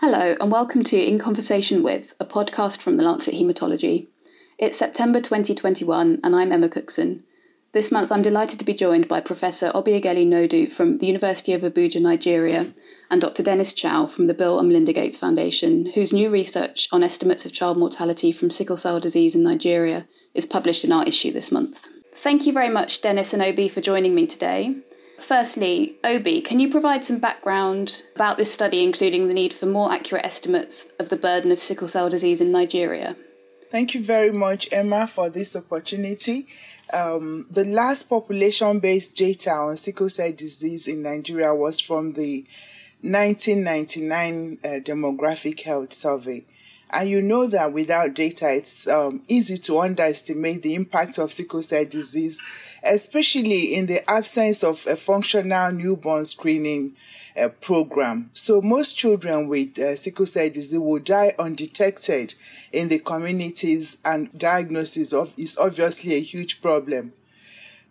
Hello, and welcome to In Conversation with, a podcast from the Lancet Haematology. It's September 2021, and I'm Emma Cookson. This month, I'm delighted to be joined by Professor Obiageli Nnodu from the University of Abuja, Nigeria, and Dr. Dennis Chao from the Bill and Melinda Gates Foundation, whose new research on estimates of child mortality from sickle cell disease in Nigeria is published in our issue this month. Thank you very much, Dennis and Obi, for joining me today. Firstly, Obi, can you provide some background about this study, including the need for more accurate estimates of the burden of sickle cell disease in Nigeria? Thank you very much, Emma, for this opportunity. Um, the last population based data on sickle cell disease in Nigeria was from the 1999 uh, Demographic Health Survey. And you know that without data, it's um, easy to underestimate the impact of sickle cell disease, especially in the absence of a functional newborn screening uh, program. So most children with uh, sickle cell disease will die undetected in the communities, and diagnosis of, is obviously a huge problem.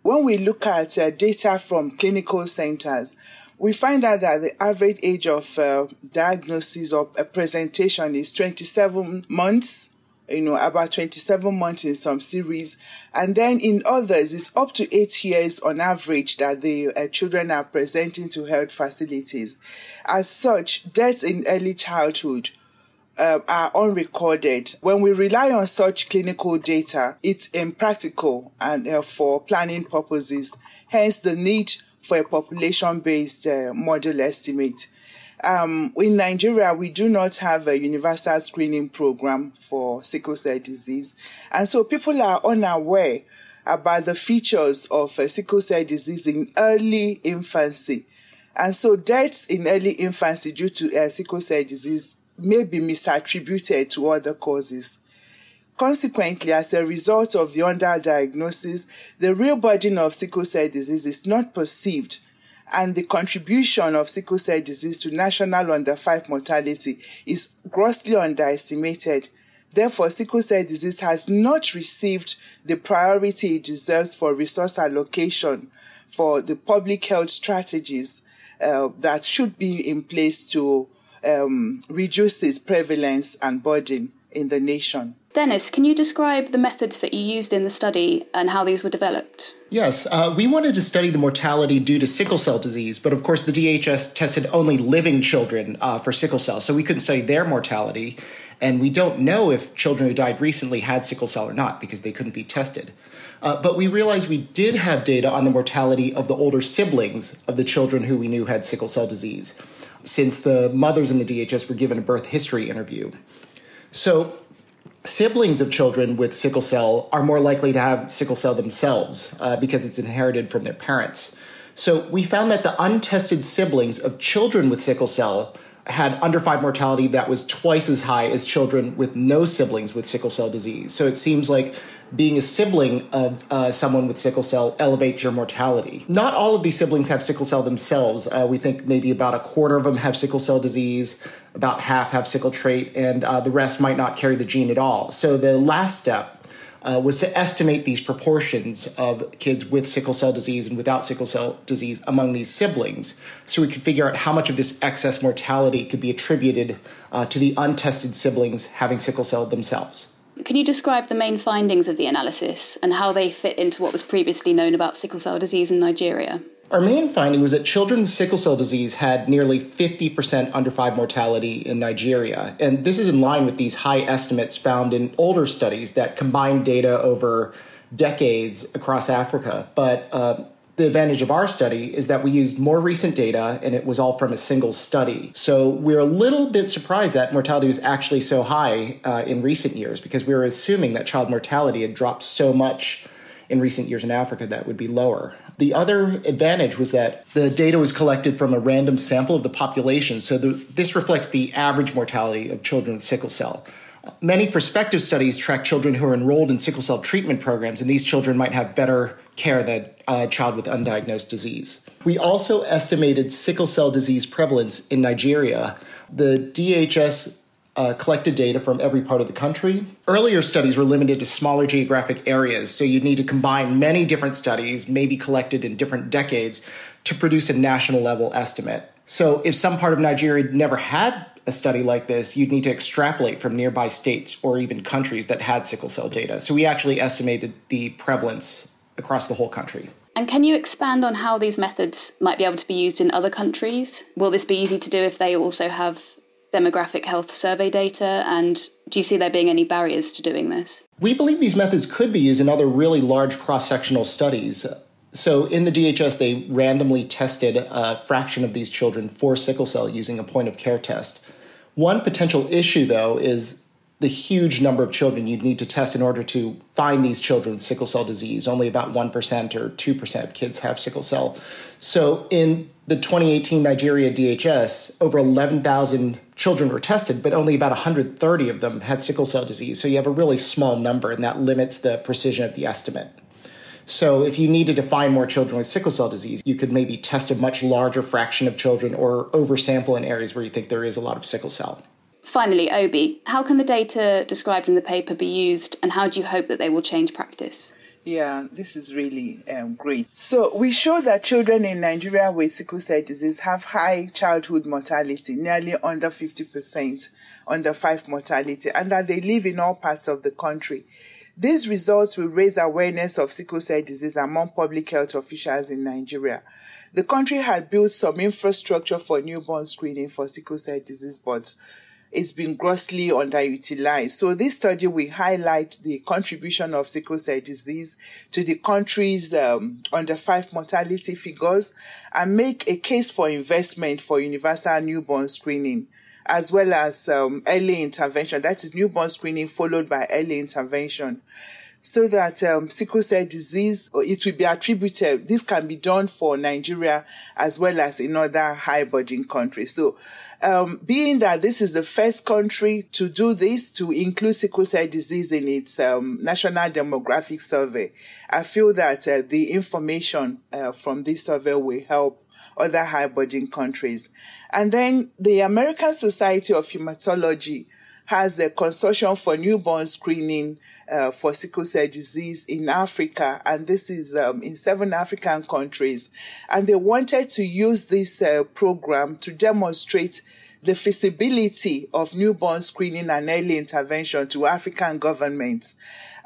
When we look at uh, data from clinical centers, we find out that the average age of uh, diagnosis or presentation is 27 months you know about 27 months in some series and then in others it's up to eight years on average that the uh, children are presenting to health facilities as such deaths in early childhood uh, are unrecorded. When we rely on such clinical data, it's impractical and uh, for planning purposes. Hence, the need for a population based uh, model estimate. Um, in Nigeria, we do not have a universal screening program for sickle cell disease. And so people are unaware about the features of uh, sickle cell disease in early infancy. And so deaths in early infancy due to uh, sickle cell disease may be misattributed to other causes. Consequently, as a result of the underdiagnosis, the real burden of sickle cell disease is not perceived, and the contribution of sickle cell disease to national under 5 mortality is grossly underestimated. Therefore, sickle cell disease has not received the priority it deserves for resource allocation for the public health strategies uh, that should be in place to um, reduce its prevalence and burden in the nation. Dennis, can you describe the methods that you used in the study and how these were developed? Yes, uh, we wanted to study the mortality due to sickle cell disease, but of course the DHS tested only living children uh, for sickle cell, so we couldn't study their mortality. And we don't know if children who died recently had sickle cell or not because they couldn't be tested. Uh, but we realized we did have data on the mortality of the older siblings of the children who we knew had sickle cell disease, since the mothers in the DHS were given a birth history interview. So siblings of children with sickle cell are more likely to have sickle cell themselves uh, because it's inherited from their parents. So we found that the untested siblings of children with sickle cell had under five mortality that was twice as high as children with no siblings with sickle cell disease. So it seems like being a sibling of uh, someone with sickle cell elevates your mortality. Not all of these siblings have sickle cell themselves. Uh, we think maybe about a quarter of them have sickle cell disease, about half have sickle trait, and uh, the rest might not carry the gene at all. So the last step uh, was to estimate these proportions of kids with sickle cell disease and without sickle cell disease among these siblings so we could figure out how much of this excess mortality could be attributed uh, to the untested siblings having sickle cell themselves. Can you describe the main findings of the analysis and how they fit into what was previously known about sickle cell disease in Nigeria? Our main finding was that children with sickle cell disease had nearly 50% under 5 mortality in Nigeria. And this is in line with these high estimates found in older studies that combine data over decades across Africa. But uh, the advantage of our study is that we used more recent data and it was all from a single study. So we're a little bit surprised that mortality was actually so high uh, in recent years because we were assuming that child mortality had dropped so much in recent years in Africa that would be lower. The other advantage was that the data was collected from a random sample of the population, so the, this reflects the average mortality of children with sickle cell. Many prospective studies track children who are enrolled in sickle cell treatment programs, and these children might have better care than a child with undiagnosed disease. We also estimated sickle cell disease prevalence in Nigeria. The DHS uh, collected data from every part of the country. Earlier studies were limited to smaller geographic areas, so you'd need to combine many different studies, maybe collected in different decades, to produce a national level estimate. So, if some part of Nigeria never had a study like this, you'd need to extrapolate from nearby states or even countries that had sickle cell data. So we actually estimated the prevalence across the whole country. And can you expand on how these methods might be able to be used in other countries? Will this be easy to do if they also have demographic health survey data? And do you see there being any barriers to doing this? We believe these methods could be used in other really large cross sectional studies. So, in the DHS, they randomly tested a fraction of these children for sickle cell using a point of care test. One potential issue, though, is the huge number of children you'd need to test in order to find these children with sickle cell disease. Only about 1% or 2% of kids have sickle cell. So, in the 2018 Nigeria DHS, over 11,000 children were tested, but only about 130 of them had sickle cell disease. So, you have a really small number, and that limits the precision of the estimate. So, if you needed to find more children with sickle cell disease, you could maybe test a much larger fraction of children or oversample in areas where you think there is a lot of sickle cell. Finally, Obi, how can the data described in the paper be used and how do you hope that they will change practice? Yeah, this is really um, great. So, we show that children in Nigeria with sickle cell disease have high childhood mortality, nearly under 50%, under 5 mortality, and that they live in all parts of the country. These results will raise awareness of sickle cell disease among public health officials in Nigeria. The country had built some infrastructure for newborn screening for sickle cell disease, but it's been grossly underutilized. So this study will highlight the contribution of sickle cell disease to the country's um, under five mortality figures and make a case for investment for universal newborn screening as well as um, early intervention. That is newborn screening followed by early intervention. So that um, sickle cell disease, it will be attributed. This can be done for Nigeria as well as in other high burden countries. So, um, being that this is the first country to do this, to include sickle cell disease in its um, national demographic survey, I feel that uh, the information uh, from this survey will help other high burden countries. And then the American Society of Hematology has a consortium for newborn screening uh, for sickle cell disease in Africa, and this is um, in seven African countries. And they wanted to use this uh, program to demonstrate the feasibility of newborn screening and early intervention to African governments.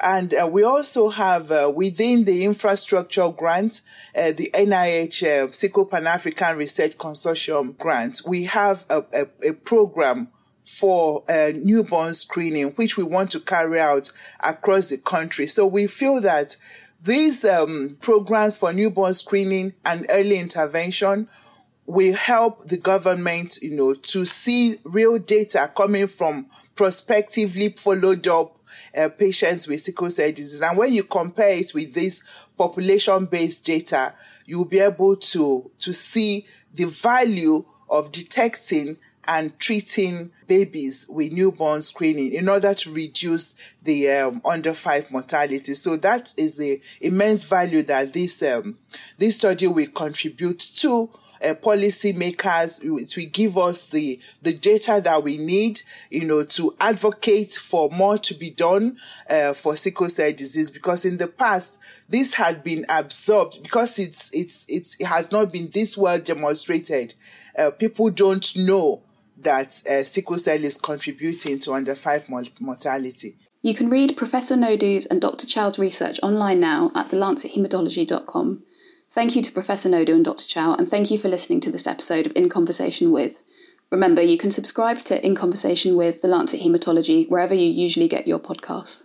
And uh, we also have uh, within the infrastructure grant, uh, the NIH uh, Sickle Pan African Research Consortium grant, we have a, a, a program for newborn screening, which we want to carry out across the country. So we feel that these um, programs for newborn screening and early intervention will help the government, you know, to see real data coming from prospectively followed up uh, patients with sickle cell disease. And when you compare it with this population-based data, you'll be able to, to see the value of detecting and treating babies with newborn screening in order to reduce the um, under five mortality. So that is the immense value that this um, this study will contribute to uh, policymakers. It will give us the, the data that we need, you know, to advocate for more to be done uh, for sickle cell disease. Because in the past, this had been absorbed because it's, it's, it's, it has not been this well demonstrated. Uh, people don't know that uh, sickle cell is contributing to under five mortality. You can read Professor Nnodu's and Dr. Chao's research online now at thelancethaematology.com. Thank you to Professor Nnodu and Dr. Chao, and thank you for listening to this episode of In Conversation With. Remember, you can subscribe to In Conversation with The Lancet Haematology wherever you usually get your podcasts.